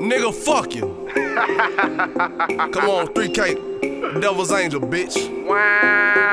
Nigga, fuck you. Come on, 3K. Devil's Angel, bitch. Wow.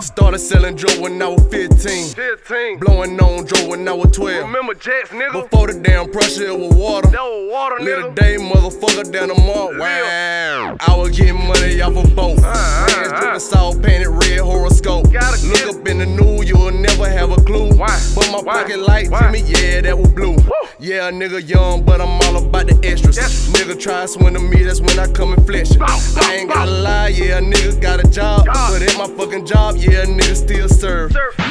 Started selling drugs when I was 15. 15. Blowing on drugs when I was 12. Remember Jets, nigga? Before the damn pressure, it was water. That was water, Little nigga. day, motherfucker, down the mall. Wow. I was getting money off a boat. uh, uh. dripping salt, painted red horoscope. Look up in the new, you'll never have a clue. Why? My Why? pocket light Why? to me, yeah, that was blue. Yeah, nigga young, but I'm all about the extras. Yes. Nigga try to swing to me, that's when I come and flesh. Bow, bow, I ain't bow. gotta lie, yeah, nigga got a job. God. But at my fucking job, yeah, nigga still serve. Serve.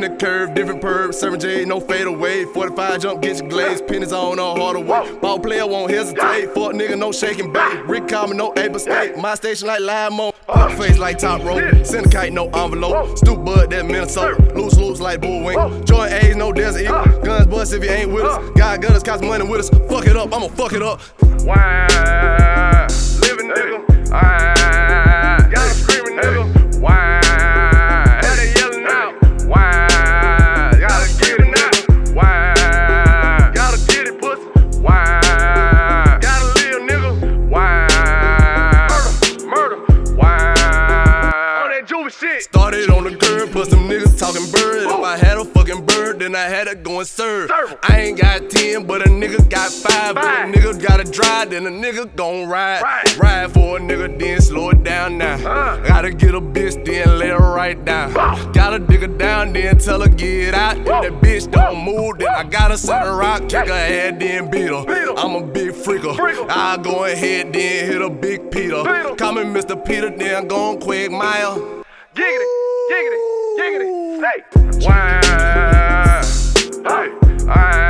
Now I gotta bend the curve, different perv, serving J, no fade away. 45 jump, get your glaze, pennies on, no harder way. Ball player won't hesitate. Fuck nigga, no shaking bait. Rick Common, no able state. My station like live mo. Face like top rope. Yeah. Send a kite, no envelope. Stoop bud, that Minnesota. Loose, loose like Bullwinkle. Whoa. Joint A's, no desert eagle. Uh. Guns bust if you ain't with us. Uh. God gutters, cost money with us. Fuck it up, I'ma fuck it up. Wow. Shit. Started on the curb, plus some niggas talking bird. If I had a fucking bird, then I had to go and serve. Serve. I ain't got 10, but a nigga got 5. But a nigga gotta drive, then a nigga gon' ride. Ride. Ride for a nigga, then slow it down now. Uh. Gotta get a bitch, then let her right down. Bow. Gotta dig her down, then tell her get out. If that bitch don't move, then I gotta set her out, kick her head, then beat her. Beat her. I'm a big freaker. Freaker. I go ahead, then hit a big Peter. Peter. Call me Mr. Peter, then gon' quick mile. Giggity, giggity, giggity, say. Wow. Hey. Wow.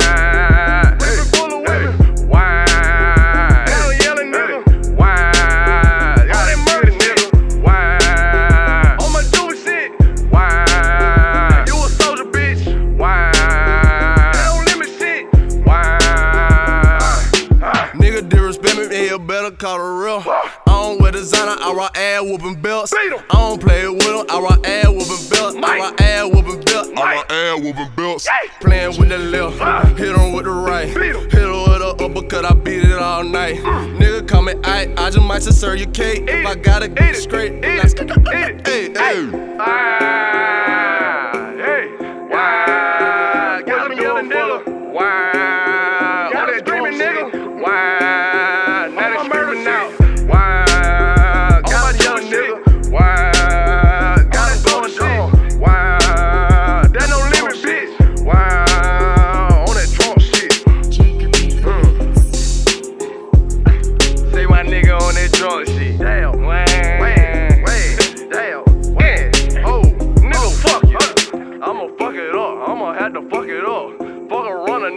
Hey. full of women. Wow. Hell yelling nigga. Wow. All that murder nigga. Wow. On my do shit. Wow. You a soldier, bitch. Wow. That don't limit shit. Wow. Nigga disrespect me, yeah, better call the real. Don't wear designer, I rock ass whooping belts. I don't play with them, I rock ass whooping belts. I rock ass whooping belts. I rock ass whooping belts. Playing with the left, Ah. hit him with the right. Hit him with the uppercut, I beat it all night. Nigga call me I, I just might just serve you cake. If I gotta get it. straight, Eat then it. I- Eat it. Hey, hey.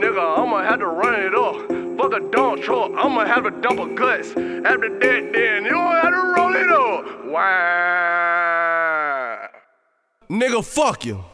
Nigga. I'ma have to run it up. Fuck a dump truck. I'ma have to dump a guts. After that, then you gon' have to roll it up. Wow. Nigga, fuck you.